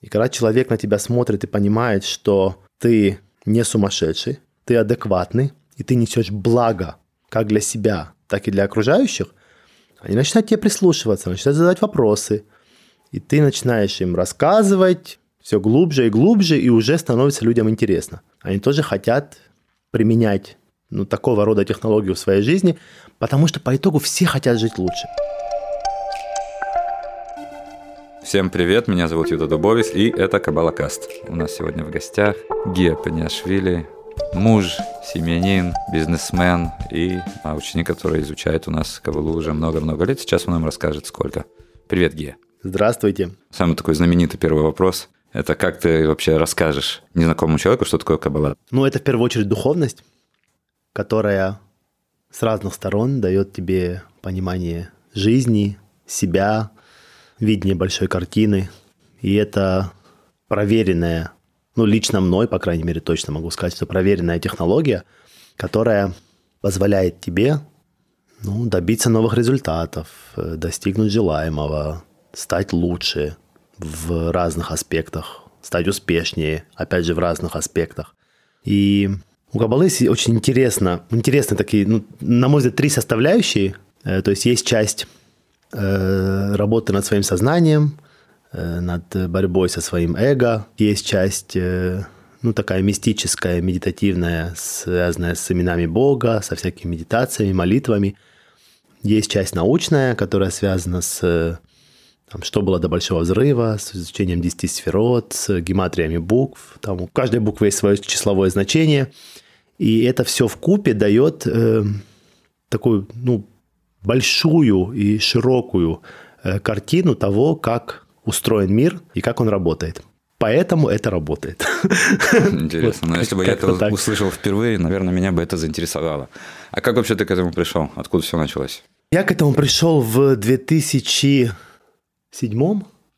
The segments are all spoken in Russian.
И когда человек на тебя смотрит и понимает, что ты не сумасшедший, ты адекватный, и ты несешь благо как для себя, так и для окружающих, они начинают тебе прислушиваться, начинают задавать вопросы, и ты начинаешь им рассказывать все глубже и глубже, и уже становится людям интересно. Они тоже хотят применять ну, такого рода технологию в своей жизни, потому что по итогу все хотят жить лучше. Всем привет, меня зовут Юда Дубовис, и это Кабалакаст. У нас сегодня в гостях Гия Паниашвили, муж, семьянин, бизнесмен и ученик, который изучает у нас Кабалу уже много-много лет. Сейчас он нам расскажет, сколько. Привет, Гия. Здравствуйте. Самый такой знаменитый первый вопрос. Это как ты вообще расскажешь незнакомому человеку, что такое Кабала? Ну, это в первую очередь духовность, которая с разных сторон дает тебе понимание жизни, себя, видение большой картины. И это проверенная, ну, лично мной, по крайней мере, точно могу сказать, что проверенная технология, которая позволяет тебе ну, добиться новых результатов, э, достигнуть желаемого, стать лучше в разных аспектах, стать успешнее, опять же, в разных аспектах. И у Кабалы очень интересно, интересны такие, ну, на мой взгляд, три составляющие. Э, то есть есть часть работы над своим сознанием, э, над борьбой со своим эго. Есть часть, э, ну, такая мистическая, медитативная, связанная с именами Бога, со всякими медитациями, молитвами. Есть часть научная, которая связана с там, что было до Большого Взрыва, с изучением 10 сферот, с гематриями букв. Там у каждой буквы есть свое числовое значение. И это все в купе дает э, такую, ну, большую и широкую э, картину того, как устроен мир и как он работает. Поэтому это работает. Интересно. Но если бы я это услышал впервые, наверное, меня бы это заинтересовало. А как вообще ты к этому пришел? Откуда все началось? Я к этому пришел в 2007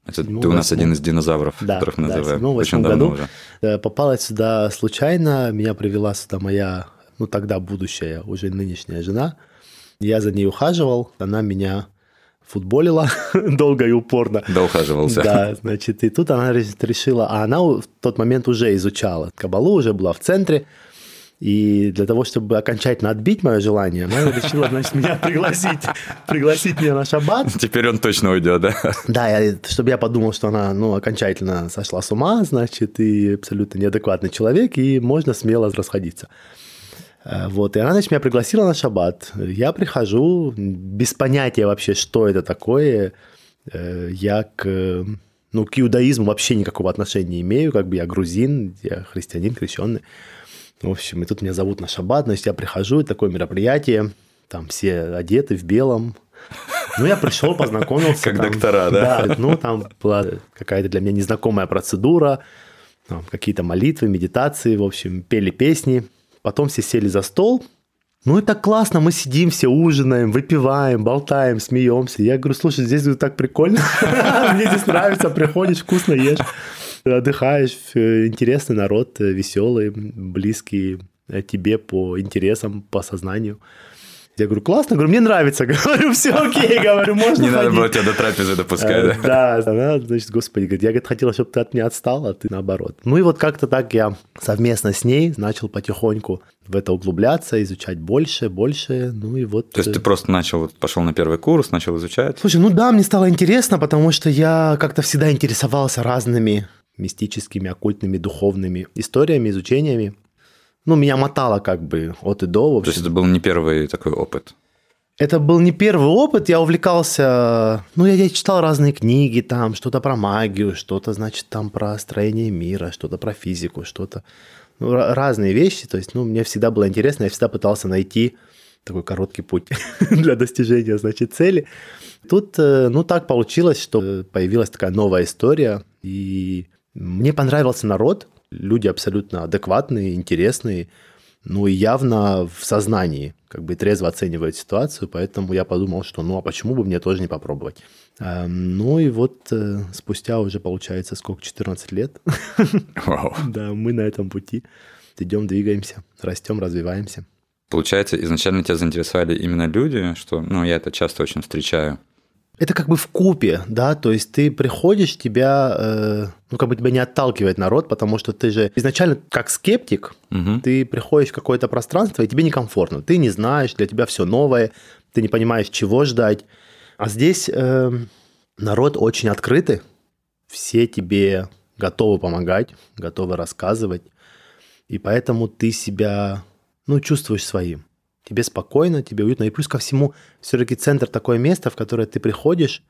это ты у нас один из динозавров, да, которых называем. Да, Очень давно году. уже. Э, попала сюда случайно, меня привела сюда моя, ну тогда будущая, уже нынешняя жена – я за ней ухаживал, она меня футболила долго и упорно. Да, ухаживался. Да, значит, и тут она решила, а она в тот момент уже изучала кабалу, уже была в центре, и для того, чтобы окончательно отбить мое желание, она решила, значит, меня пригласить, пригласить меня на шаббат. Теперь он точно уйдет, да? Да, я, чтобы я подумал, что она, ну, окончательно сошла с ума, значит, и абсолютно неадекватный человек, и можно смело расходиться. Э, вот, и она, значит, меня пригласила на шаббат. Я прихожу, без понятия вообще, что это такое. Э, я к, ну, к иудаизму вообще никакого отношения не имею, как бы я грузин, я христианин, крещенный. В общем, и тут меня зовут на шаббат, значит, я прихожу, такое мероприятие, там все одеты в белом, ну, я пришел, познакомился. Как там, доктора, да? Да, ну, там была какая-то для меня незнакомая процедура, какие-то молитвы, медитации, в общем, пели песни. Потом все сели за стол. Ну, это классно, мы сидим, все ужинаем, выпиваем, болтаем, смеемся. Я говорю, слушай, здесь так прикольно, мне здесь нравится, приходишь, вкусно ешь, отдыхаешь, интересный народ, веселый, близкий тебе по интересам, по сознанию. Я говорю, классно, говорю, мне нравится, говорю, все окей, говорю, можно Не надо было тебя до трапезы допускать, э, да? Да, она, значит, господи, говорит, я, говорит, хотела, чтобы ты от меня отстал, а ты наоборот. Ну и вот как-то так я совместно с ней начал потихоньку в это углубляться, изучать больше, больше, ну и вот... То есть ты просто начал, пошел на первый курс, начал изучать? Слушай, ну да, мне стало интересно, потому что я как-то всегда интересовался разными мистическими, оккультными, духовными историями, изучениями ну, меня мотало как бы от и до. В общем. То есть это был не первый такой опыт? Это был не первый опыт, я увлекался, ну, я, я читал разные книги, там, что-то про магию, что-то, значит, там про строение мира, что-то про физику, что-то, ну, разные вещи, то есть, ну, мне всегда было интересно, я всегда пытался найти такой короткий путь для достижения, значит, цели. Тут, э, ну, так получилось, что появилась такая новая история, и мне понравился народ, люди абсолютно адекватные, интересные, ну и явно в сознании, как бы трезво оценивают ситуацию, поэтому я подумал, что ну а почему бы мне тоже не попробовать. Эм, ну и вот э, спустя уже получается сколько, 14 лет, wow. да, мы на этом пути идем, двигаемся, растем, развиваемся. Получается, изначально тебя заинтересовали именно люди, что, ну, я это часто очень встречаю. Это как бы в купе, да, то есть ты приходишь, тебя, э, ну, как бы тебя не отталкивает народ, потому что ты же изначально как скептик, угу. ты приходишь в какое-то пространство, и тебе некомфортно, ты не знаешь, для тебя все новое, ты не понимаешь, чего ждать. А здесь э, народ очень открытый, все тебе готовы помогать, готовы рассказывать, и поэтому ты себя, ну, чувствуешь своим тебе спокойно, тебе уютно. И плюс ко всему, все-таки центр такое место, в которое ты приходишь,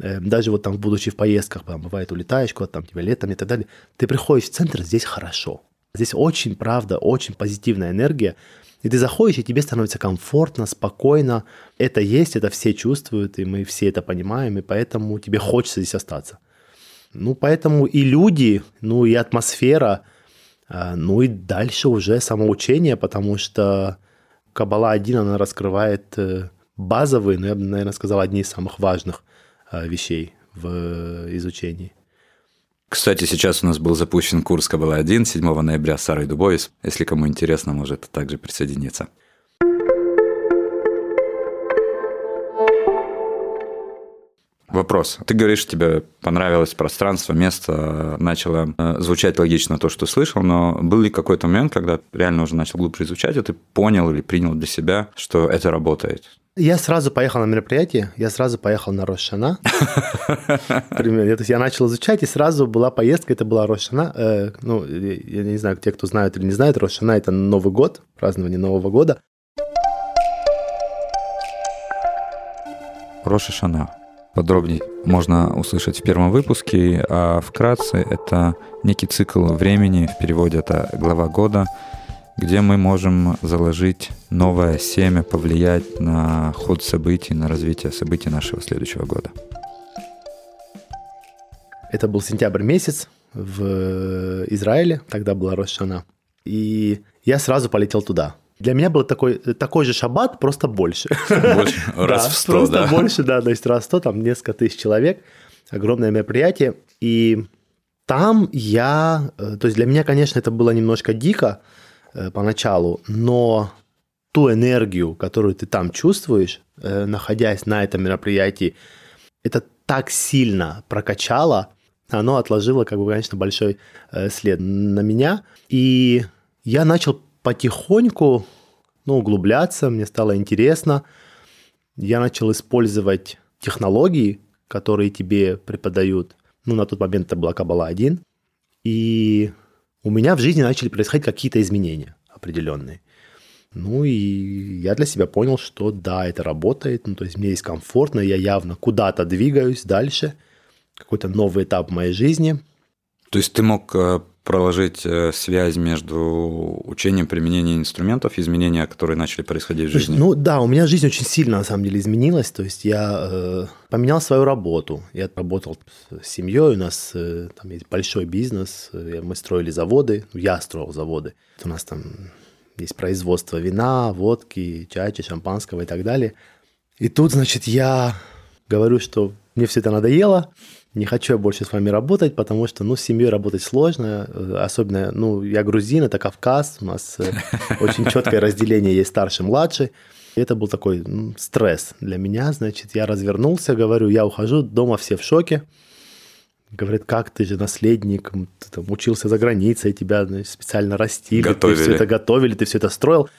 э, даже вот там, будучи в поездках, там, бывает, улетаешь куда-то, там, тебе летом и так далее, ты приходишь в центр, здесь хорошо. Здесь очень, правда, очень позитивная энергия. И ты заходишь, и тебе становится комфортно, спокойно. Это есть, это все чувствуют, и мы все это понимаем, и поэтому тебе хочется здесь остаться. Ну, поэтому и люди, ну, и атмосфера, а, ну, и дальше уже самоучение, потому что Кабала 1, она раскрывает э, базовые, но я бы, наверное, сказал, одни из самых важных э, вещей в э, изучении. Кстати, сейчас у нас был запущен курс Кабала 1 7 ноября с Сарой Дубовис. Если кому интересно, может также присоединиться. Вопрос. Ты говоришь, тебе понравилось пространство, место, начало э, звучать логично то, что слышал, но был ли какой-то момент, когда реально уже начал глубже изучать, и ты понял или принял для себя, что это работает? Я сразу поехал на мероприятие, я сразу поехал на Рошана. Примерно. То есть я начал изучать, и сразу была поездка, это была Рошана. Э, ну, я не знаю, те, кто знают или не знают, Рошана – это Новый год, празднование Нового года. Рошашана подробнее можно услышать в первом выпуске, а вкратце это некий цикл времени, в переводе это глава года, где мы можем заложить новое семя, повлиять на ход событий, на развитие событий нашего следующего года. Это был сентябрь месяц в Израиле, тогда была Рошана. И я сразу полетел туда. Для меня был такой, такой же шаббат, просто больше. Больше, раз в сто, Просто больше, да, то есть раз в сто, там несколько тысяч человек, огромное мероприятие. И там я, э, то есть для меня, конечно, это было немножко дико э, поначалу, но ту энергию, которую ты там чувствуешь, э, находясь на этом мероприятии, это так сильно прокачало, оно отложило, как бы, конечно, большой след на меня. И я начал потихоньку ну, углубляться, мне стало интересно. Я начал использовать технологии, которые тебе преподают. Ну, на тот момент это была Кабала 1. И у меня в жизни начали происходить какие-то изменения определенные. Ну и я для себя понял, что да, это работает, ну то есть мне есть комфортно, я явно куда-то двигаюсь дальше, какой-то новый этап моей жизни. То есть ты мог э, проложить э, связь между учением применения инструментов, изменения, которые начали происходить в жизни? Ну да, у меня жизнь очень сильно на самом деле изменилась. То есть я э, поменял свою работу. Я работал с семьей, у нас э, там есть большой бизнес, э, мы строили заводы, я строил заводы. У нас там есть производство вина, водки, чая, шампанского и так далее. И тут, значит, я говорю, что мне все это надоело, не хочу я больше с вами работать, потому что, ну, с семьей работать сложно, э, особенно, ну, я грузин, это Кавказ, у нас э, очень четкое разделение есть старший, младший. И это был такой ну, стресс для меня, значит, я развернулся, говорю, я ухожу, дома все в шоке. Говорит, как ты же наследник, ты там учился за границей, тебя значит, специально растили, готовили. ты все это готовили, ты все это строил.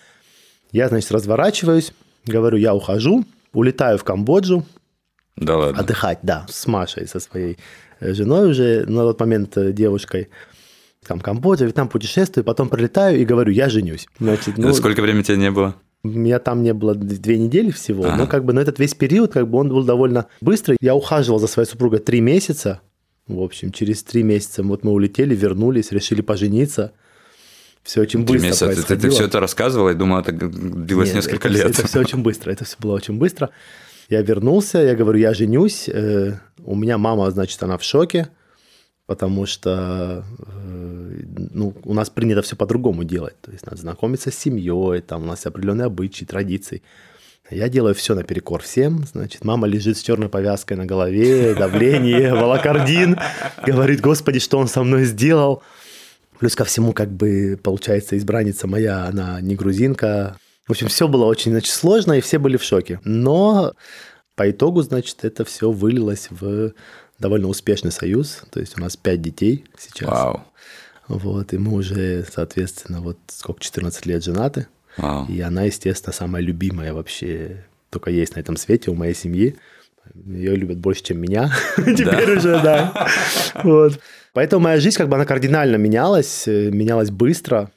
Я, значит, разворачиваюсь, говорю, я ухожу, улетаю в Камбоджу, да ладно. Отдыхать, да, с Машей, со своей э, женой уже на тот момент э, девушкой. Там Камбоджа, Вьетнам путешествую, потом прилетаю и говорю, я женюсь. Значит, ну, Сколько времени тебя не было? Меня там не было две недели всего, ага. но как бы на этот весь период как бы он был довольно быстрый. Я ухаживал за своей супругой три месяца. В общем, через три месяца вот мы улетели, вернулись, решили пожениться. Все очень быстро месяца. происходило. Ты, ты, ты все это рассказывал, я думал, это длилось Нет, несколько это, лет. Это все очень быстро, это все было очень быстро. Я вернулся, я говорю, я женюсь. Э, у меня мама, значит, она в шоке, потому что э, ну, у нас принято все по-другому делать. То есть надо знакомиться с семьей, там у нас определенные обычаи, традиции. Я делаю все наперекор всем. Значит, мама лежит с черной повязкой на голове, давление, волокордин. Говорит, господи, что он со мной сделал. Плюс ко всему, как бы, получается, избранница моя, она не грузинка, в общем, все было очень значит, сложно, и все были в шоке. Но по итогу, значит, это все вылилось в довольно успешный союз. То есть у нас пять детей сейчас. Вау. Вот, и мы уже, соответственно, вот сколько, 14 лет женаты. Вау. И она, естественно, самая любимая вообще только есть на этом свете у моей семьи. Ее любят больше, чем меня. Теперь уже, да. Вот. Поэтому моя жизнь, как бы, она кардинально менялась, э, менялась быстро.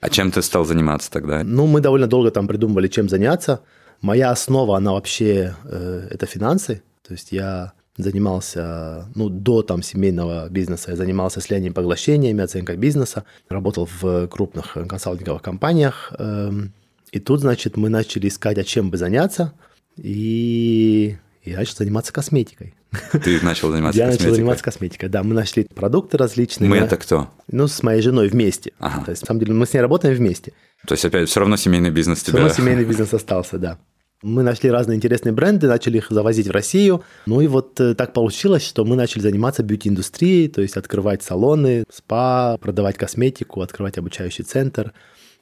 А чем ты стал заниматься тогда? Ну, мы довольно долго там придумывали, чем заняться. Моя основа, она вообще, э, это финансы. То есть я занимался, ну, до там семейного бизнеса, я занимался слиянием поглощениями, оценкой бизнеса, работал в крупных консалтинговых компаниях. эм, И тут, значит, мы начали искать, а чем бы заняться, и я начал заниматься косметикой. Ты начал заниматься Я начал косметикой? заниматься косметикой, да. Мы нашли продукты различные. Мы На- это кто? Ну, с моей женой вместе. Ага. То есть, на самом деле, мы с ней работаем вместе. То есть опять все равно семейный бизнес Все тебя... равно семейный бизнес остался, да. Мы нашли разные интересные бренды, начали их завозить в Россию. Ну и вот э, так получилось, что мы начали заниматься бьюти-индустрией, то есть открывать салоны, спа, продавать косметику, открывать обучающий центр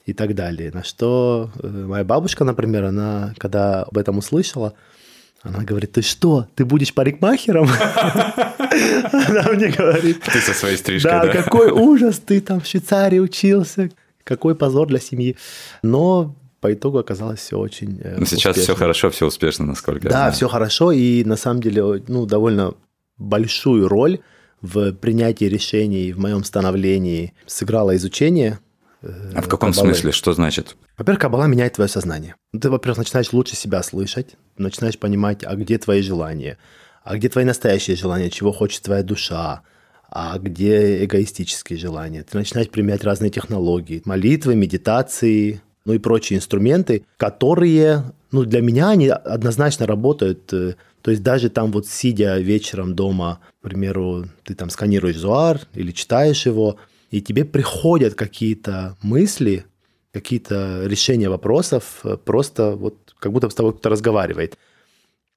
и так далее. На что э, моя бабушка, например, она, когда об этом услышала, она говорит, ты что, ты будешь парикмахером? Она мне говорит, Ты со своей стрижкой, да, какой ужас, ты там в Швейцарии учился, какой позор для семьи. Но по итогу оказалось все очень э, Но сейчас все хорошо, все успешно, насколько Да, все хорошо, и на самом деле, ну, довольно большую роль в принятии решений, в моем становлении сыграло изучение. Э, А в каком Каббалы. смысле? Что значит? Во-первых, Каббала меняет твое сознание. Ты, во-первых, начинаешь лучше себя слышать, начинаешь понимать, а где твои желания, а где твои настоящие желания, чего хочет твоя душа, а где эгоистические желания. Ты начинаешь применять разные технологии, молитвы, медитации, ну и прочие инструменты, которые, ну, для меня они однозначно работают. э, То есть даже там вот сидя вечером дома, к примеру, ты там сканируешь Зуар или читаешь его, и тебе приходят какие-то мысли, какие-то решения вопросов, э, просто вот как будто с тобой кто-то разговаривает.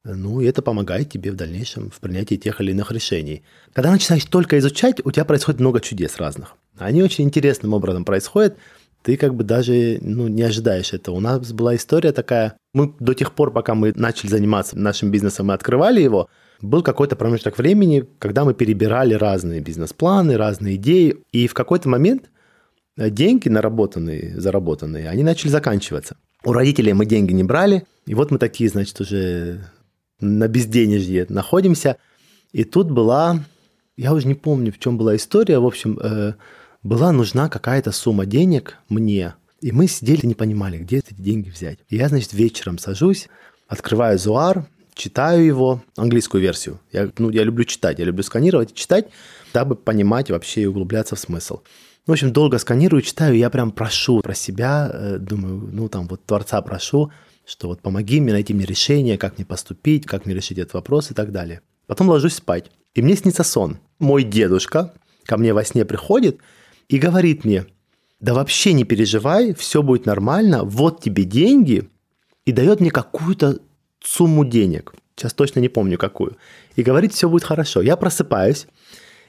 Ну, и это помогает тебе в дальнейшем в принятии тех или иных решений. Когда начинаешь только изучать, у тебя происходит много чудес разных. Они очень интересным образом происходят. Ты как бы даже ну, не ожидаешь этого. У нас была история такая. Мы до тех пор, пока мы начали заниматься нашим бизнесом и открывали его, был какой-то промежуток времени, когда мы перебирали разные бизнес-планы, разные идеи. И в какой-то момент э, деньги наработанные, заработанные, они начали заканчиваться. У родителей мы деньги не брали, и вот мы такие, значит, уже на безденежье находимся. И тут была, я уже не помню, в чем была история, в общем, э, была нужна какая-то сумма денег мне, и мы сидели не понимали, где эти деньги взять. И я, значит, вечером сажусь, открываю Зуар, читаю его, английскую версию. Я, ну, я люблю читать, я люблю сканировать и читать, дабы понимать вообще и углубляться в смысл. В общем, долго сканирую, читаю, я прям прошу про себя, э, думаю, ну, там, вот Творца прошу, что вот помоги мне найти мне решение, как мне поступить, как мне решить этот вопрос и так далее. Потом ложусь спать, и мне снится сон. Мой дедушка ко мне во сне приходит и говорит мне, да вообще не переживай, все будет нормально, вот тебе деньги, и дает мне какую-то сумму денег. Сейчас точно не помню какую. И говорит, все будет хорошо. Я просыпаюсь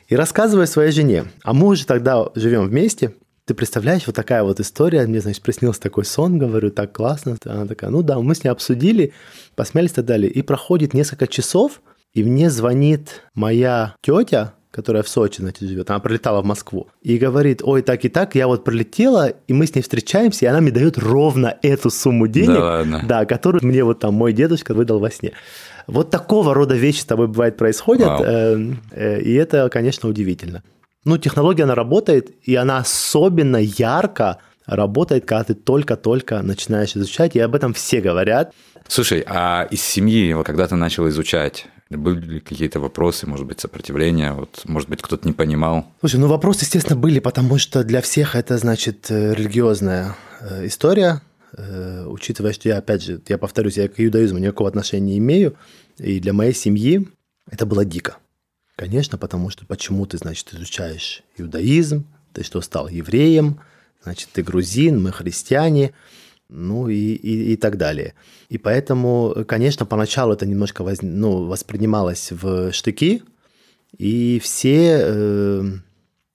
и рассказываю своей жене. А мы уже тогда живем вместе. Ты представляешь, вот такая вот история. Мне, значит, приснился такой сон, говорю, так классно. Она такая, ну да, мы с ней обсудили, посмеялись и так далее. И проходит несколько часов, и мне звонит моя тетя, которая в Сочи, значит, живет, она прилетала в Москву, и говорит, ой, так и так, я вот прилетела, и мы с ней встречаемся, и она мне дает ровно эту сумму денег, Да ладно? да, которую мне вот там мой дедушка выдал во сне. Вот такого рода вещи с тобой бывает происходят, э, э, и это, конечно, удивительно. Ну, технология, она работает, и она особенно ярко работает, когда ты только-только начинаешь изучать, и об этом все говорят. Слушай, а из семьи, вот когда ты начал изучать, были ли какие-то вопросы, может быть, сопротивления, вот, может быть, кто-то не понимал? Слушай, ну вопросы, естественно, были, потому что для всех это, значит, э, религиозная э, история, Э, учитывая, что я, опять же, я повторюсь, я к иудаизму никакого отношения не имею, и для моей семьи это было дико. Конечно, потому что почему ты, значит, изучаешь иудаизм, ты что, стал евреем, значит, ты грузин, мы христиане, ну и, и, и так далее. И поэтому, конечно, поначалу это немножко воз, ну, воспринималось в штыки, и все, э,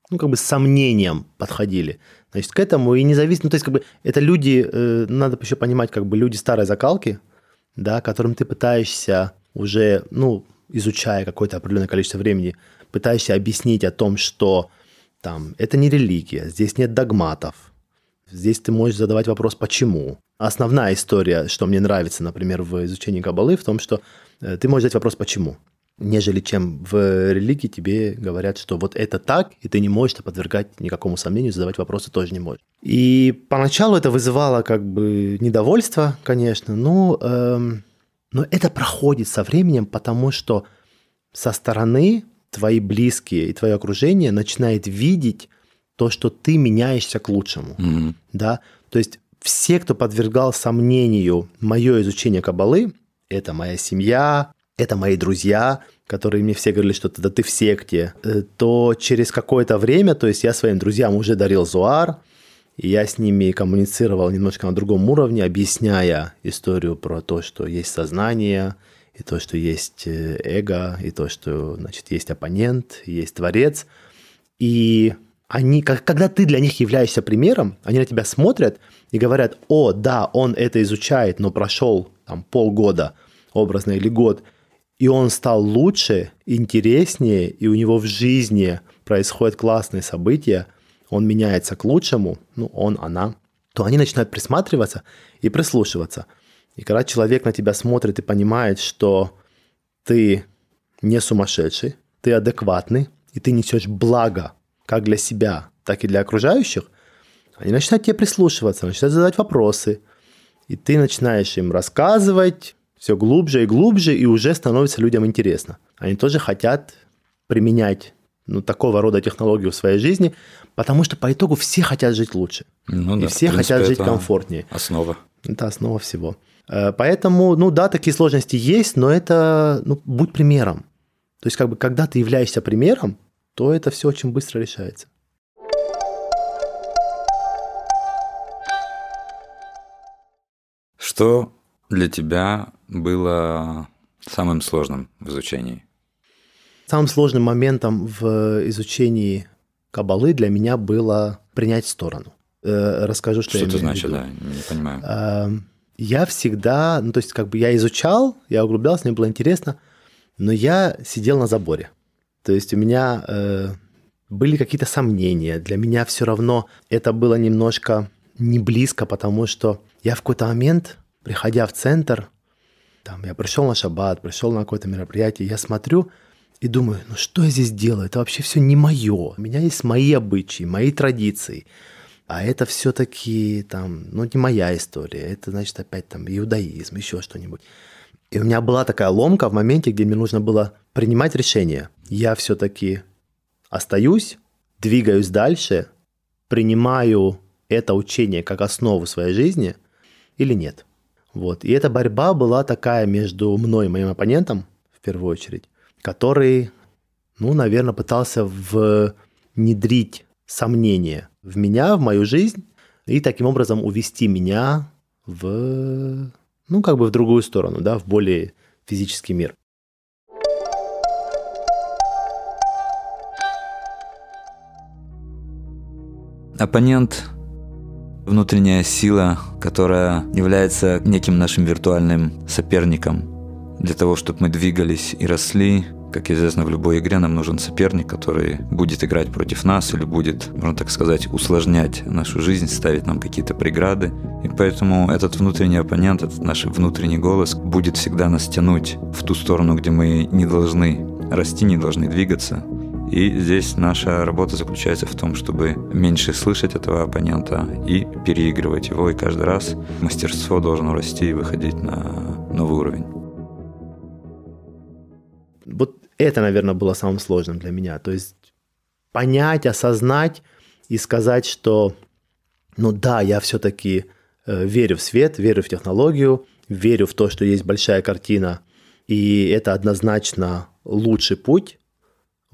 ну, как бы с сомнением подходили. Значит, к этому и независимо, ну, то есть, как бы, это люди, э, надо еще понимать, как бы, люди старой закалки, да, которым ты пытаешься уже, ну, изучая какое-то определенное количество времени, пытаешься объяснить о том, что там это не религия, здесь нет догматов, здесь ты можешь задавать вопрос «почему?». Основная история, что мне нравится, например, в изучении Кабалы, в том, что э, ты можешь задать вопрос «почему?», нежели чем в религии тебе говорят, что вот это так, и ты не можешь это подвергать никакому сомнению, задавать вопросы тоже не можешь. И поначалу это вызывало как бы недовольство, конечно, но, эм, но это проходит со временем, потому что со стороны твои близкие и твое окружение начинает видеть то, что ты меняешься к лучшему. Mm-hmm. Да? То есть все, кто подвергал сомнению мое изучение кабалы, это моя семья, это мои друзья, которые мне все говорили, что да ты в секте, э, то через какое-то время, то есть я своим друзьям уже дарил зуар, и я с ними коммуницировал немножко на другом уровне, объясняя историю про то, что есть сознание, и то, что есть э, эго, и то, что, значит, есть оппонент, есть творец. И они, когда ты для них являешься примером, они на тебя смотрят и говорят, о, да, он это изучает, но прошел там полгода, образно, или год, и он стал лучше, интереснее, и у него в жизни происходят классные события, он меняется к лучшему, ну, он, она, то они начинают присматриваться и прислушиваться – и когда человек на тебя смотрит и понимает, что ты не сумасшедший, ты адекватный, и ты несешь благо как для себя, так и для окружающих, они начинают тебе прислушиваться, начинают задавать вопросы, и ты начинаешь им рассказывать все глубже и глубже, и уже становится людям интересно. Они тоже хотят применять ну, такого рода технологию в своей жизни, потому что по итогу все хотят жить лучше. Ну, да, и все принципе, хотят жить комфортнее. Основа. Это основа всего. Э, поэтому, ну да, такие сложности есть, но это, ну, будь примером. То есть, как бы, когда ты являешься примером, то это все очень быстро решается. Что для тебя было самым сложным в изучении? Самым сложным моментом в изучении кабалы для меня было принять сторону. Э, расскажу, что, что я это значит, да, не понимаю. Эм, я всегда, ну то есть как бы я изучал, я углублялся, мне было интересно, но я сидел на заборе. То есть у меня э, были какие-то сомнения. Для меня все равно это было немножко не близко, потому что я в какой-то момент, приходя в центр, там, я пришел на шаббат, пришел на какое-то мероприятие, я смотрю и думаю, ну что я здесь делаю? Это вообще все не мое. У меня есть мои обычаи, мои традиции. А это все-таки там, ну, не моя история, это, значит, опять там иудаизм, еще что-нибудь. И у меня была такая ломка в моменте, где мне нужно было принимать решение. Я все-таки остаюсь, двигаюсь дальше, принимаю это учение как основу своей жизни или нет. Вот. И эта борьба была такая между мной и моим оппонентом, в первую очередь, который, ну, наверное, пытался внедрить сомнения в меня, в мою жизнь, и таким образом увести меня в, ну, как бы в другую сторону, да, в более физический мир. Оппонент – внутренняя сила, которая является неким нашим виртуальным соперником для того, чтобы мы двигались и росли, как известно, в любой игре нам нужен соперник, который будет играть против нас или будет, можно так сказать, усложнять нашу жизнь, ставить нам какие-то преграды. И поэтому этот внутренний оппонент, этот наш внутренний голос будет всегда нас тянуть в ту сторону, где мы не должны расти, не должны двигаться. И здесь наша работа заключается в том, чтобы меньше слышать этого оппонента и переигрывать его, и каждый раз мастерство должно расти и выходить на новый уровень. Вот это, наверное, было самым сложным для меня. То есть понять, осознать и сказать, что, ну да, я все-таки э, верю в свет, верю в технологию, верю в то, что есть большая картина, и это однозначно лучший путь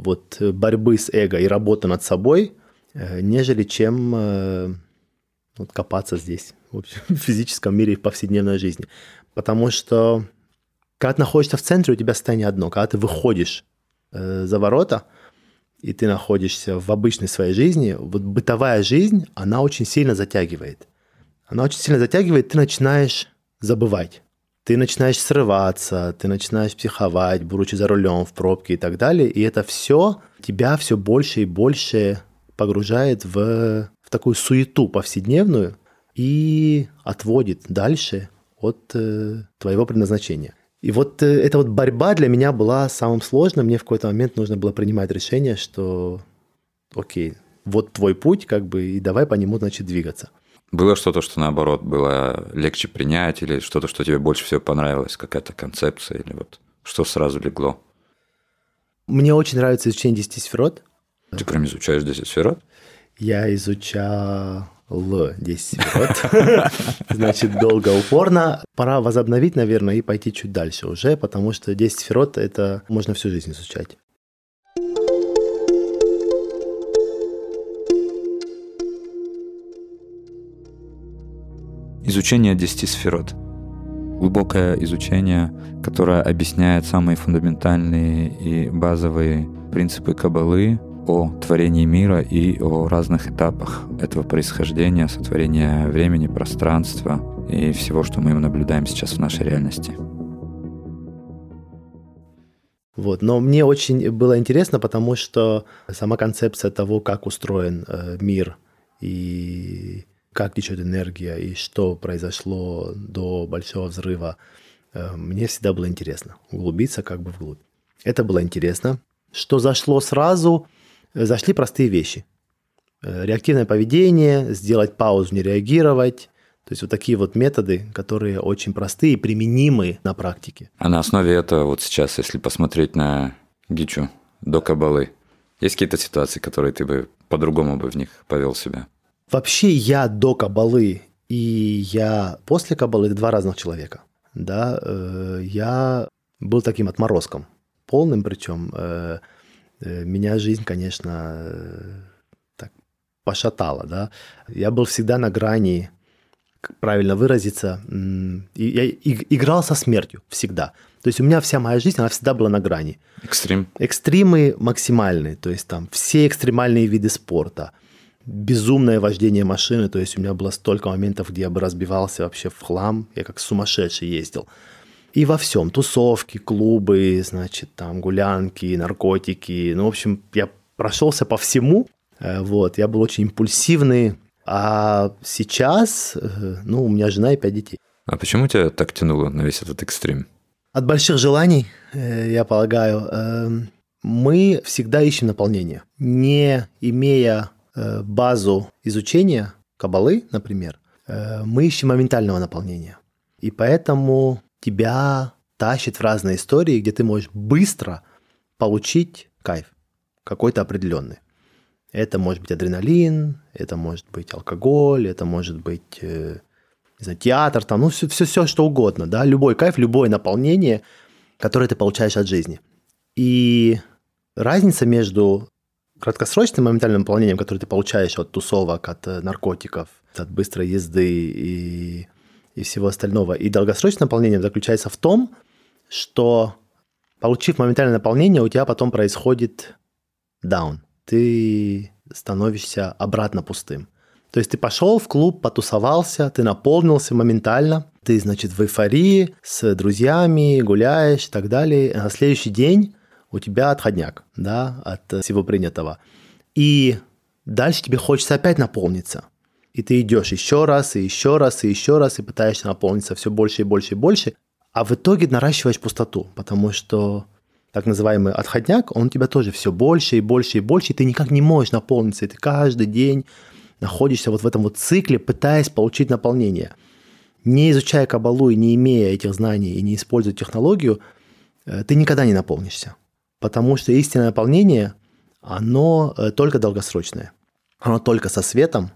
вот борьбы с эго и работы над собой, э, нежели чем э, вот, копаться здесь, в, общем, в физическом мире и в повседневной жизни. Потому что когда ты находишься в центре, у тебя состояние одно. Когда ты выходишь э, за ворота, и ты находишься в обычной своей жизни, вот бытовая жизнь, она очень сильно затягивает. Она очень сильно затягивает, ты начинаешь забывать. Ты начинаешь срываться, ты начинаешь психовать, будучи за рулем в пробке и так далее. И это все тебя все больше и больше погружает в, в такую суету повседневную и отводит дальше от э, твоего предназначения. И вот э, эта вот борьба для меня была самым сложным. Мне в какой-то момент нужно было принимать решение, что окей, вот твой путь, как бы, и давай по нему, значит, двигаться. Было что-то, что наоборот было легче принять, или что-то, что тебе больше всего понравилось, какая-то концепция, или вот что сразу легло? Мне очень нравится изучение 10 сферот. Ты прям изучаешь 10 сферот? Я изучал 10 сферот. Значит, долго, упорно. Пора возобновить, наверное, и пойти чуть дальше уже, потому что 10 сферот – это можно всю жизнь изучать. Изучение 10 сферот. Глубокое изучение, которое объясняет самые фундаментальные и базовые принципы Кабалы, о творении мира и о разных этапах этого происхождения, сотворения времени, пространства и всего, что мы наблюдаем сейчас в нашей реальности. Вот. Но мне очень было интересно, потому что сама концепция того, как устроен э, мир и как течет энергия и что произошло до большого взрыва, э, мне всегда было интересно углубиться как бы вглубь. Это было интересно. Что зашло сразу, зашли простые вещи. Э, реактивное поведение, сделать паузу, не реагировать. То есть вот такие вот методы, которые очень простые и применимы на практике. А на основе этого вот сейчас, если посмотреть на Гичу до Кабалы, есть какие-то ситуации, которые ты бы по-другому бы в них повел себя? Вообще я до Кабалы и я после Кабалы – это два разных человека. Да, э, я был таким отморозком, полным причем. Э, Э, меня жизнь, конечно, э, так пошатала, да. Я был всегда на грани, как правильно выразиться, и я играл со смертью всегда. То есть у меня вся моя жизнь, она всегда была на грани. Экстрим. Экстримы максимальные, то есть там все экстремальные виды спорта, безумное вождение машины, то есть у меня было столько моментов, где я бы разбивался вообще в хлам, я как сумасшедший ездил. И во всем. Тусовки, клубы, значит, там гулянки, наркотики. Ну, в общем, я прошелся по всему. Э, вот, я был очень импульсивный. А сейчас, э, ну, у меня жена и пять детей. А почему тебя так тянуло на весь этот экстрим? От больших желаний, э, я полагаю, эм, мы всегда ищем наполнение. Не имея базу изучения кабалы, например, мы ищем моментального наполнения. И поэтому тебя тащит в разные истории, где ты можешь быстро получить кайф какой-то определенный. Это может быть адреналин, это может быть алкоголь, это может быть э, не знаю, театр, там, ну все, все, все что угодно, да, любой кайф, любое наполнение, которое ты получаешь от жизни. И разница между краткосрочным моментальным наполнением, которое ты получаешь от тусовок, от э, наркотиков, от быстрой езды и и всего остального. И долгосрочное наполнение заключается в том, что получив моментальное наполнение, у тебя потом происходит даун. Ты становишься обратно пустым. То есть ты пошел в клуб, потусовался, ты наполнился моментально, ты, значит, в эйфории с друзьями, гуляешь и так далее. А на следующий день у тебя отходняк, да, от всего принятого. И дальше тебе хочется опять наполниться и ты идешь еще раз, и еще раз, и еще раз, и пытаешься наполниться все больше и больше и больше, а в итоге наращиваешь пустоту, потому что так называемый отходняк, он у тебя тоже все больше и больше и больше, и ты никак не можешь наполниться, и ты каждый день находишься вот в этом вот цикле, пытаясь получить наполнение. Не изучая кабалу и не имея этих знаний и не используя технологию, э, ты никогда не наполнишься. Потому что истинное наполнение, оно э, только долгосрочное. Оно только со светом,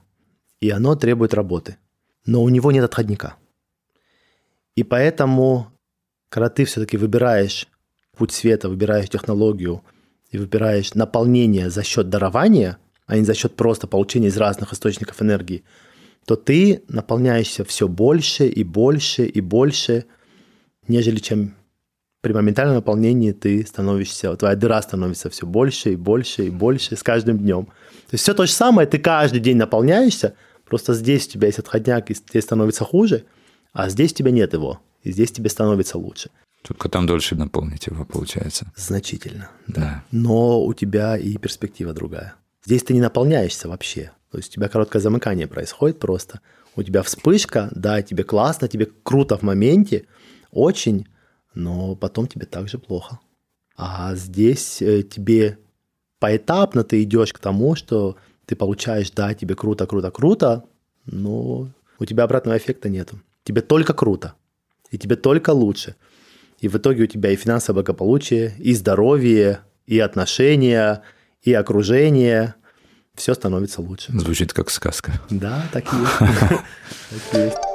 и оно требует работы. Но у него нет отходника. И поэтому, когда ты все-таки выбираешь путь света, выбираешь технологию и выбираешь наполнение за счет дарования, а не за счет просто получения из разных источников энергии, то ты наполняешься все больше и больше и больше, нежели чем при моментальном наполнении ты становишься, твоя дыра становится все больше и больше и больше с каждым днем. То есть все то же самое, ты каждый день наполняешься, просто здесь у тебя есть отходняк, и тебе становится хуже, а здесь у тебя нет его, и здесь тебе становится лучше. Только там дольше наполнить его, получается. Значительно, да. да. Но у тебя и перспектива другая. Здесь ты не наполняешься вообще. То есть у тебя короткое замыкание происходит просто. У тебя вспышка, да, тебе классно, тебе круто в моменте, очень, но потом тебе также плохо. А здесь э, тебе поэтапно ты идешь к тому, что ты получаешь, да, тебе круто, круто, круто, но у тебя обратного эффекта нету. Тебе только круто, и тебе только лучше. И в итоге у тебя и финансовое благополучие, и здоровье, и отношения, и окружение, все становится лучше. Звучит как сказка. Да, так и есть.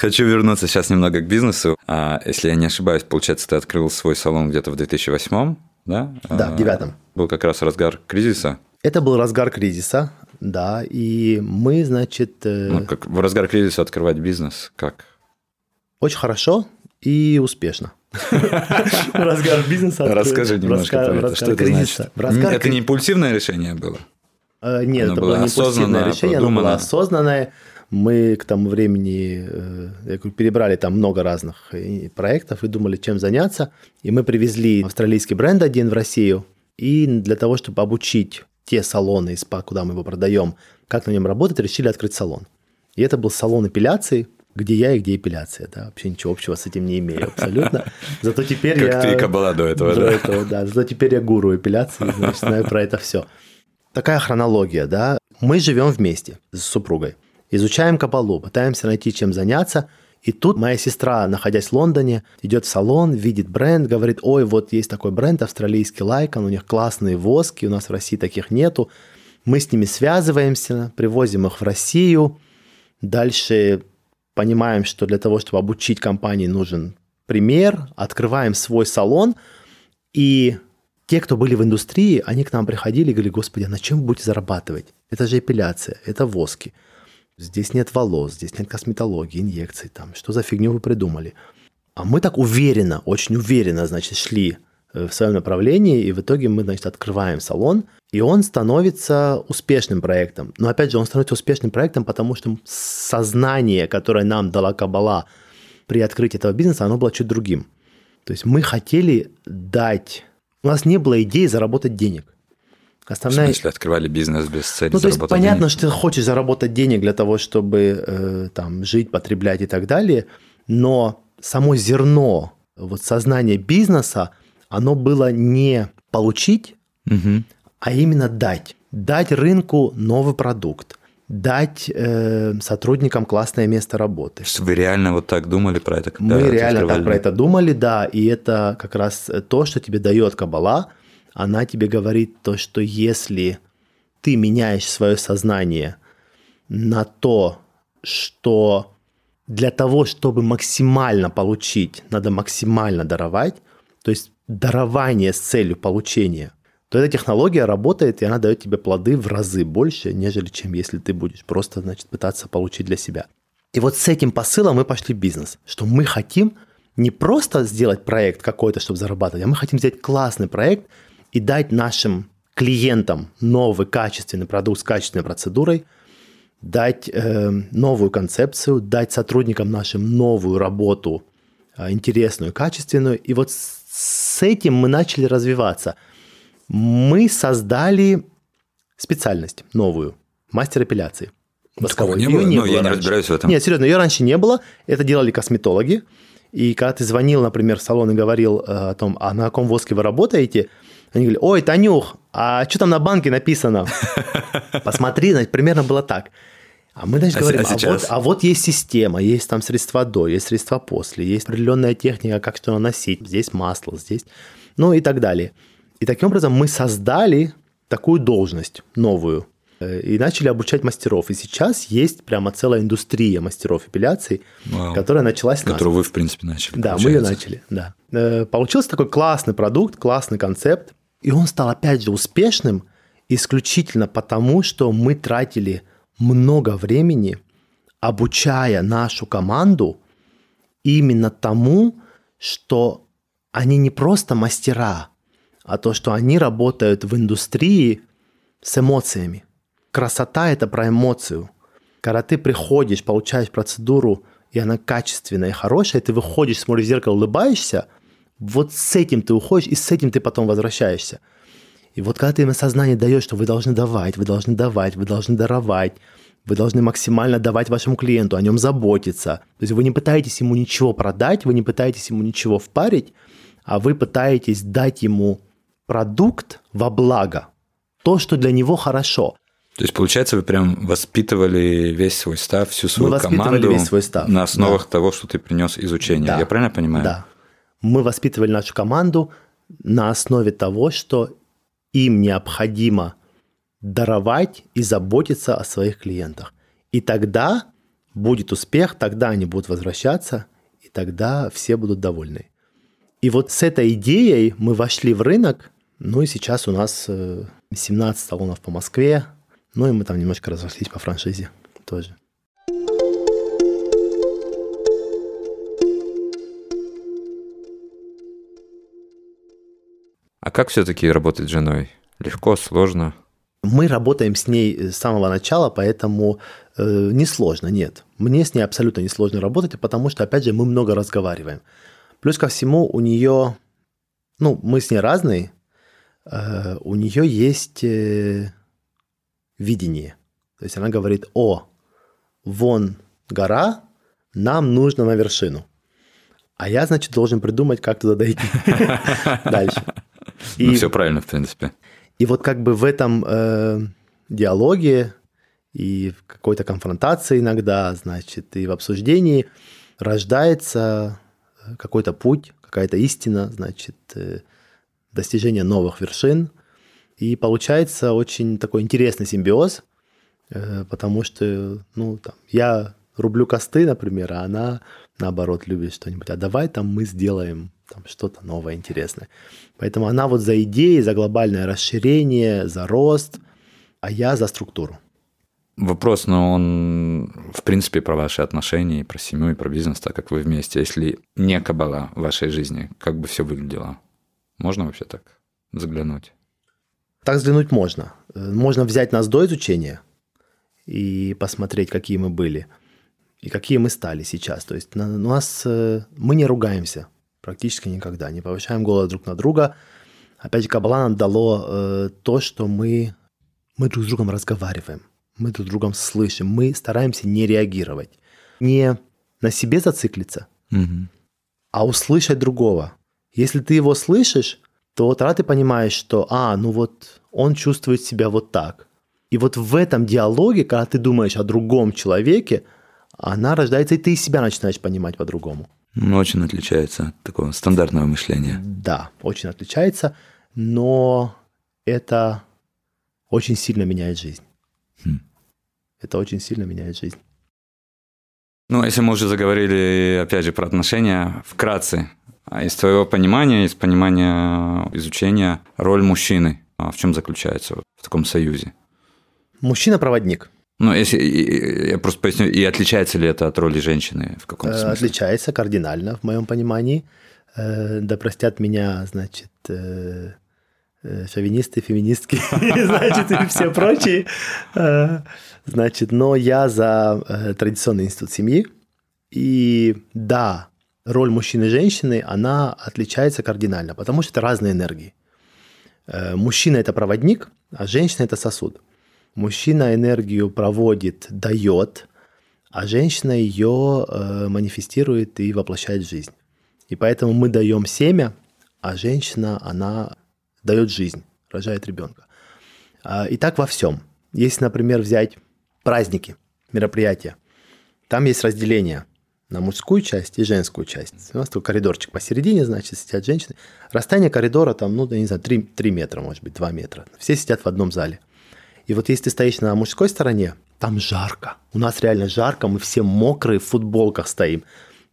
Хочу вернуться сейчас немного к бизнесу. А, если я не ошибаюсь, получается, ты открыл свой салон где-то в 2008, да? Да, в девятом. Был как раз разгар кризиса. Это был разгар кризиса, да, и мы, значит... Э, ну, как в разгар кризиса открывать бизнес, как? Очень хорошо и успешно. Разгар бизнеса. Расскажи немножко про это. Что это значит? Это не импульсивное решение было? Э, нет, это было не импульсивное решение, оно было осознанное. Мы к тому времени э, я говорю, перебрали там много разных э, проектов и думали, чем заняться. И мы привезли австралийский бренд один в Россию. И для того, чтобы обучить те салоны из СПА, куда мы его продаем, как на нем работать, решили открыть салон. И это был салон эпиляции, где я и где эпиляция, да, вообще ничего общего с этим не имею абсолютно. Зато теперь как я... Как ты и кабала до этого, до да? Этого, да. Зато теперь я гуру эпиляции, значит, знаю про это все. Такая хронология, да. Мы живем вместе с супругой изучаем кабалу, пытаемся найти, чем заняться. И тут моя сестра, находясь в Лондоне, идет в салон, видит бренд, говорит, ой, вот есть такой бренд австралийский Лайкон, у них классные воски, у нас в России таких нету. Мы с ними связываемся, привозим их в Россию. Дальше понимаем, что для того, чтобы обучить компании, нужен пример. Открываем свой салон. И те, кто были в индустрии, они к нам приходили и говорили, господи, а на чем вы будете зарабатывать? Это же эпиляция, это воски здесь нет волос, здесь нет косметологии, инъекций, там, что за фигню вы придумали? А мы так уверенно, очень уверенно, значит, шли э, в своем направлении, и в итоге мы, значит, открываем салон, и он становится успешным проектом. Но опять же, он становится успешным проектом, потому что сознание, которое нам дала Кабала при открытии этого бизнеса, оно было чуть другим. То есть мы хотели дать... У нас не было идеи заработать денег. Основная... В смысле, открывали бизнес без цели Ну, то есть, понятно, денег? что ты хочешь заработать денег для того, чтобы э, там жить, потреблять и так далее, но само зерно, вот сознание бизнеса, оно было не получить, угу. а именно дать. Дать рынку новый продукт, дать э, сотрудникам классное место работы. Вы реально вот так думали про это? Когда Мы реально так про это думали, да, и это как раз то, что тебе дает Кабала – она тебе говорит то, что если ты меняешь свое сознание на то, что для того, чтобы максимально получить, надо максимально даровать, то есть дарование с целью получения, то эта технология работает, и она дает тебе плоды в разы больше, нежели чем если ты будешь просто, значит, пытаться получить для себя. И вот с этим посылом мы пошли в бизнес, что мы хотим не просто сделать проект какой-то, чтобы зарабатывать, а мы хотим сделать классный проект, и дать нашим клиентам новый качественный продукт с качественной процедурой, дать э, новую концепцию, дать сотрудникам нашим новую работу, э, интересную, качественную. И вот с, этим мы начали развиваться. Мы создали специальность новую, мастер эпиляции. Восковой. Не было, не ну, было я раньше. не разбираюсь в этом. Нет, серьезно, ее раньше не было. Это делали косметологи. И когда ты звонил, например, в салон и говорил э, о том, а на каком воске вы работаете – они говорили, ой, Танюх, а что там на банке написано? Посмотри, значит, примерно было так. А мы, значит, а говорим, а, а, вот, а вот есть система, есть там средства до, есть средства после, есть определенная техника, как что наносить, здесь масло, здесь, ну и так далее. И таким образом мы создали такую должность новую э, и начали обучать мастеров. И сейчас есть прямо целая индустрия мастеров эпиляции, Вау. которая началась Которую вы, в принципе, начали. Да, получается. мы ее начали, да. Э, получился такой классный продукт, классный концепт. И он стал, опять же, успешным исключительно потому, что мы тратили много времени, обучая нашу команду именно тому, что они не просто мастера, а то, что они работают в индустрии с эмоциями. Красота – это про эмоцию. Когда ты приходишь, получаешь процедуру, и она качественная и хорошая, ты выходишь, смотришь в зеркало, улыбаешься, вот с этим ты уходишь, и с этим ты потом возвращаешься. И вот когда ты им сознание даешь, что вы должны давать, вы должны давать, вы должны даровать, вы должны максимально давать вашему клиенту, о нем заботиться. То есть вы не пытаетесь ему ничего продать, вы не пытаетесь ему ничего впарить, а вы пытаетесь дать ему продукт во благо, то, что для него хорошо. То есть, получается, вы прям воспитывали весь свой став, всю свою Мы команду весь свой став, на основах да. того, что ты принес из учения. Да. Я правильно понимаю? Да. Мы воспитывали нашу команду на основе того, что им необходимо даровать и заботиться о своих клиентах. И тогда будет успех, тогда они будут возвращаться, и тогда все будут довольны. И вот с этой идеей мы вошли в рынок, ну и сейчас у нас 17 э, салонов по Москве, ну и мы там немножко разошлись по франшизе тоже. А как все-таки работать с женой? Легко, сложно? Мы работаем с ней с самого начала, поэтому э, несложно, нет. Мне с ней абсолютно несложно работать, потому что, опять же, мы много разговариваем. Плюс ко всему, у нее, ну, мы с ней разные, э, у нее есть э, видение. То есть она говорит, о, вон гора, нам нужно на вершину. А я, значит, должен придумать, как туда дойти дальше. Ну, все правильно, в принципе. И вот как бы в этом э, диалоге и в какой-то конфронтации иногда, значит, и в обсуждении рождается э, какой-то путь, какая-то истина, значит, э, достижение новых вершин. И получается очень такой интересный симбиоз, э, потому что, ну, там, я рублю косты, например, а она, наоборот, любит что-нибудь. А давай там мы сделаем там что-то новое, интересное. Поэтому она вот за идеи, за глобальное расширение, за рост, а я за структуру. Вопрос, но он, в принципе, про ваши отношения, про семью, и про бизнес, так как вы вместе. Если не кабала в вашей жизни, как бы все выглядело? Можно вообще так заглянуть? Так взглянуть можно. Можно взять нас до изучения и посмотреть, какие мы были и какие мы стали сейчас. То есть у нас э, мы не ругаемся практически никогда, не повышаем голос друг на друга. Опять же, Кабала дало э, то, что мы, мы друг с другом разговариваем, мы друг с другом слышим, мы стараемся не реагировать, не на себе зациклиться, угу. а услышать другого. Если ты его слышишь, то тогда ты понимаешь, что, а, ну вот он чувствует себя вот так. И вот в этом диалоге, когда ты думаешь о другом человеке, она рождается, и ты себя начинаешь понимать по-другому. Ну, очень отличается от такого стандартного мышления. Да, очень отличается, но это очень сильно меняет жизнь. Хм. Это очень сильно меняет жизнь. Ну, если мы уже заговорили, опять же, про отношения, вкратце, а из твоего понимания, из понимания изучения, роль мужчины а в чем заключается в таком союзе? Мужчина-проводник – ну, если я просто поясню, и отличается ли это от роли женщины в каком-то э, смысле? Отличается кардинально, в моем понимании. Э, да простят меня, значит, э, шовинисты, феминистки, значит, и все прочие. Значит, но я за традиционный институт семьи. И да, роль мужчины и женщины, она отличается кардинально, потому что это разные энергии. Мужчина – это проводник, а женщина – это сосуд. Мужчина энергию проводит, дает, а женщина ее э, манифестирует и воплощает в жизнь. И поэтому мы даем семя, а женщина, она дает жизнь, рожает ребенка. А, и так во всем. Если, например, взять праздники, мероприятия, там есть разделение на мужскую часть и женскую часть. У нас тут коридорчик посередине, значит, сидят женщины. Расстояние коридора там, ну, я не знаю, 3, 3 метра, может быть, 2 метра. Все сидят в одном зале. И вот если ты стоишь на мужской стороне, там жарко. У нас реально жарко, мы все мокрые в футболках стоим.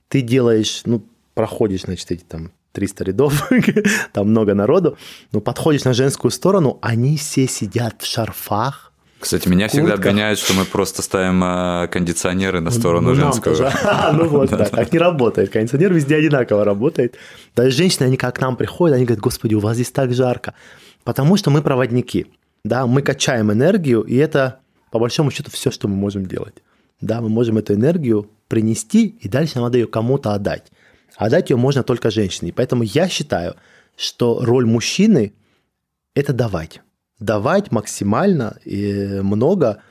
Ты делаешь, ну, проходишь, значит, эти там 300 рядов, там много народу, но подходишь на женскую сторону, они все сидят в шарфах, Кстати, меня всегда обвиняют, что мы просто ставим а, кондиционеры на сторону ну, женскую. Ну вот, да, так не работает. Кондиционер везде одинаково работает. Даже женщины, они как к нам приходят, они говорят, господи, у вас здесь так жарко. Потому что мы проводники. Да, мы качаем энергию, и это, по большому счету, все, что мы можем делать. Да, мы можем эту энергию принести, и дальше надо ее кому-то отдать. Отдать ее можно только женщине. Поэтому я считаю, что роль мужчины – это давать давать максимально и много,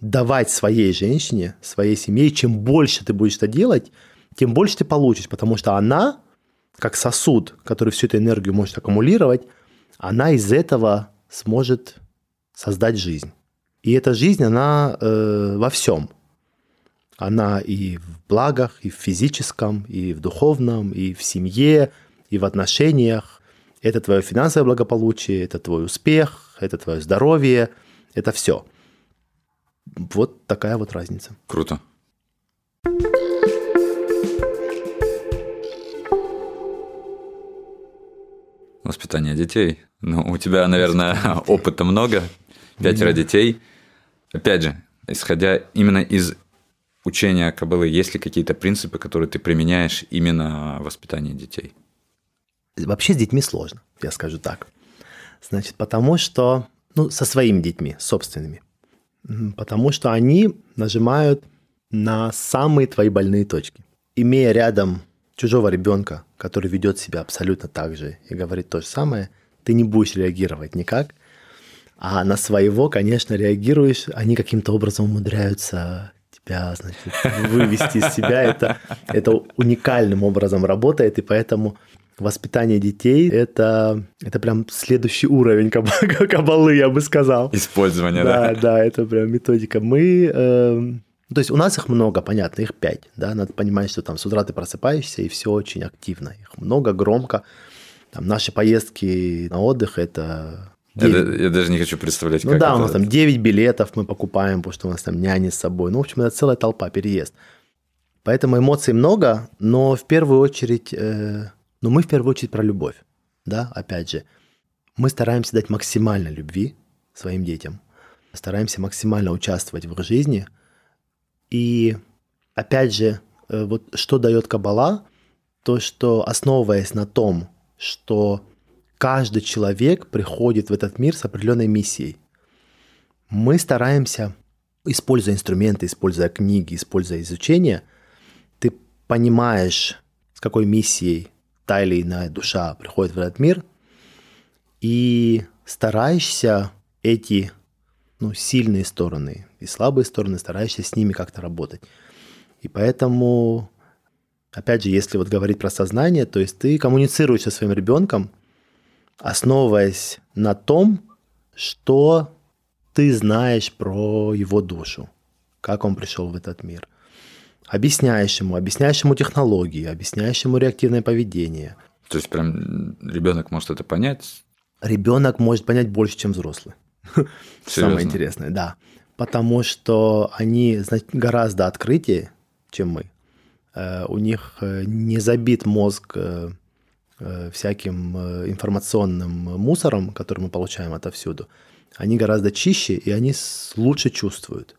давать своей женщине, своей семье. И чем больше ты будешь это делать, тем больше ты получишь, потому что она, как сосуд, который всю эту энергию может аккумулировать, она из этого сможет создать жизнь. И эта жизнь, она э, во всем. Она и в благах, и в физическом, и в духовном, и в семье, и в отношениях. Это твое финансовое благополучие, это твой успех, это твое здоровье, это все. Вот такая вот разница. Круто. Воспитание детей. Ну, у тебя, наверное, опыта много. Пятеро детей. Опять же, исходя именно из учения Кабылы, есть ли какие-то принципы, которые ты применяешь именно в воспитании детей? Вообще с детьми сложно, я скажу так. Значит, потому что, ну, со своими детьми, собственными. Потому что они нажимают на самые твои больные точки. Имея рядом чужого ребенка, который ведет себя абсолютно так же и говорит то же самое, ты не будешь реагировать никак. А на своего, конечно, реагируешь, они каким-то образом умудряются тебя, значит, вывести из себя. Это, это уникальным образом работает, и поэтому воспитание детей это, это прям следующий уровень кабалы, я бы сказал. Использование, да? Да, да, это прям методика. Мы, э, то есть у нас их много, понятно, их пять, да, надо понимать, что там с утра ты просыпаешься, и все очень активно, их много, громко. Там наши поездки на отдых это 9. Я, я даже не хочу представлять, ну, как да, это... у нас там 9 билетов мы покупаем, потому что у нас там няни с собой. Ну, в общем, это целая толпа, переезд. Поэтому эмоций много, но в первую очередь э, но мы в первую очередь про любовь. Да, опять же, мы стараемся дать максимально любви своим детям, стараемся максимально участвовать в их жизни. И опять же, э, вот что дает Кабала, то, что основываясь на том, что каждый человек приходит в этот мир с определенной миссией, мы стараемся, используя инструменты, используя книги, используя изучение, ты понимаешь, с какой миссией та или иная душа приходит в этот мир, и стараешься эти ну, сильные стороны и слабые стороны, стараешься с ними как-то работать. И поэтому, опять же, если вот говорить про сознание, то есть ты коммуницируешь со своим ребенком, основываясь на том, что ты знаешь про его душу, как он пришел в этот мир – объясняешь ему, объясняешь ему технологии, объясняешь ему реактивное поведение. То есть прям ребенок может это понять? Ребенок может понять больше, чем взрослый. Самое интересное, да. Потому что они гораздо открытие, чем мы. Э, у них э, не забит мозг э, всяким информационным мусором, который мы получаем отовсюду. Они гораздо чище, и они лучше чувствуют.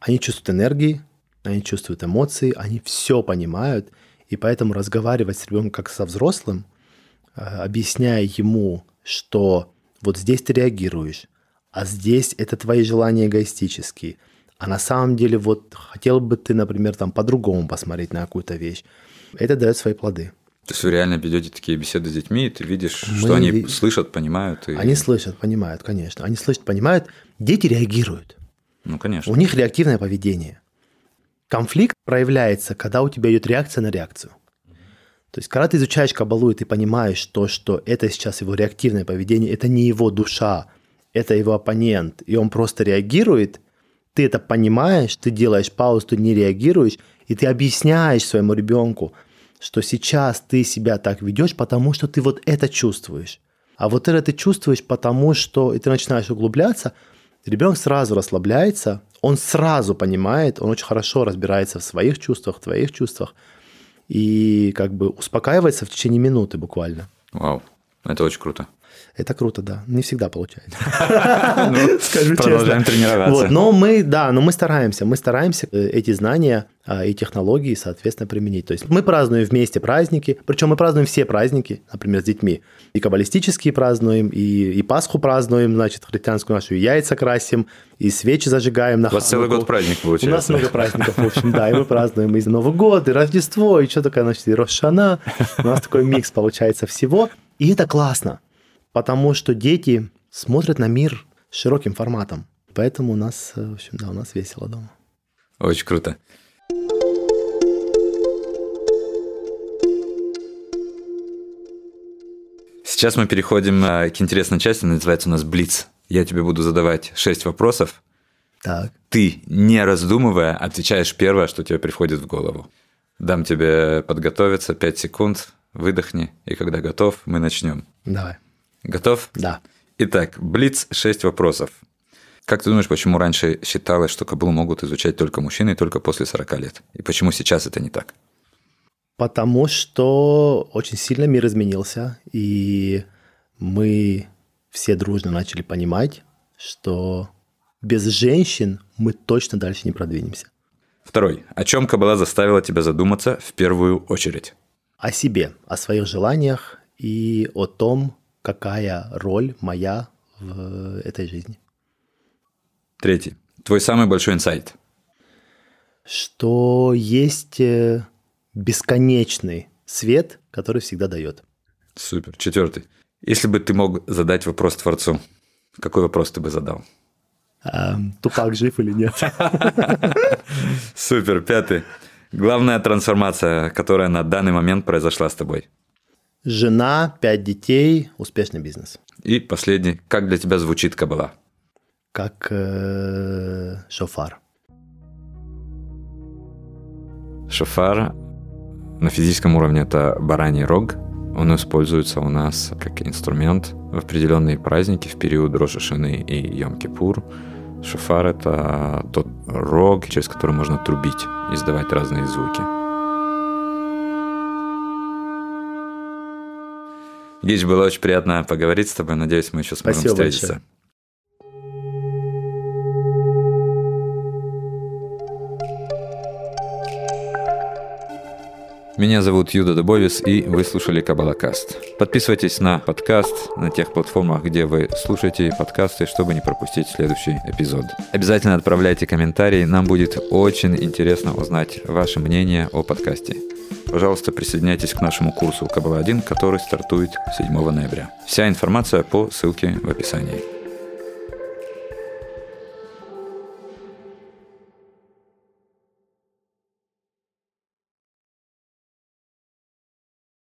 Они чувствуют энергии, они чувствуют эмоции, они все понимают, и поэтому разговаривать с ребенком как со взрослым, э, объясняя ему, что вот здесь ты реагируешь, а здесь это твои желания эгоистические, а на самом деле вот хотел бы ты, например, там по-другому посмотреть на какую-то вещь, это дает свои плоды. То есть вы реально ведете такие беседы с детьми, и ты видишь, Мы что они ви... слышат, понимают. И... Они слышат, понимают, конечно. Они слышат, понимают. Дети реагируют. Ну, конечно. У них реактивное поведение. Конфликт проявляется, когда у тебя идет реакция на реакцию. То есть, когда ты изучаешь Кабалу, и ты понимаешь то, что это сейчас его реактивное поведение, это не его душа, это его оппонент, и он просто реагирует, ты это понимаешь, ты делаешь паузу, ты не реагируешь, и ты объясняешь своему ребенку, что сейчас ты себя так ведешь, потому что ты вот это чувствуешь. А вот это ты чувствуешь потому, что и ты начинаешь углубляться, ребенок сразу расслабляется, он сразу понимает, он очень хорошо разбирается в своих чувствах, в твоих чувствах, и как бы успокаивается в течение минуты буквально. Вау, это очень круто. Это круто, да. Не всегда получается. Ну, Скажу Продолжаем честно. тренироваться. Вот, но мы, да, но мы стараемся, мы стараемся э, эти знания а, и технологии, соответственно, применить. То есть мы празднуем вместе праздники, причем мы празднуем все праздники, например, с детьми. И каббалистические празднуем, и, и Пасху празднуем, значит, христианскую нашу, и яйца красим, и свечи зажигаем на У вас целый год праздник У нас получается. много праздников, в общем, да, и мы празднуем и Новый год, и Рождество, и что такое, значит, и Рошана. У нас такой микс получается всего. И это классно, потому что дети смотрят на мир широким форматом. Поэтому у нас, э, в общем, да, у нас весело дома. Очень круто. Сейчас мы переходим э, к интересной части, называется у нас Блиц. Я тебе буду задавать шесть вопросов. Так, Ты, не раздумывая, отвечаешь первое, что тебе приходит в голову. Дам тебе подготовиться 5 секунд, выдохни, и когда готов, мы начнем. давай. Готов? Да. Итак, Блиц, 6 вопросов. Как ты думаешь, почему раньше считалось, что каблу могут изучать только мужчины и только после 40 лет? И почему сейчас это не так? Потому что очень сильно мир изменился, и мы все дружно начали понимать, что без женщин мы точно дальше не продвинемся. Второй. О чем кабала заставила тебя задуматься в первую очередь? О себе, о своих желаниях и о том, какая роль моя в этой жизни. Третий. Твой самый большой инсайт. Что есть э, бесконечный свет, который всегда дает. Супер. Четвертый. Если бы ты мог задать вопрос Творцу, какой вопрос ты бы задал? А, Тупак жив или нет? Супер. Пятый. Главная трансформация, которая на данный момент произошла с тобой. Жена, пять детей, успешный бизнес. И последний. Как для тебя звучит кабала? Как э, шофар. Шофар на физическом уровне это бараний рог. Он используется у нас как инструмент в определенные праздники в период Рошашины и Йом-Кипур. Шофар – это тот рог, через который можно трубить, издавать разные звуки. Гич, было очень приятно поговорить с тобой. Надеюсь, мы еще сможем Спасибо встретиться. большое. Меня зовут Юда Дубовис, и вы слушали Кабалакаст. Подписывайтесь на подкаст на тех платформах, где вы слушаете подкасты, чтобы не пропустить следующий эпизод. Обязательно отправляйте комментарии, нам будет очень интересно узнать ваше мнение о подкасте. Пожалуйста, присоединяйтесь к нашему курсу Кабала 1, который стартует 7 ноября. Вся информация по ссылке в описании.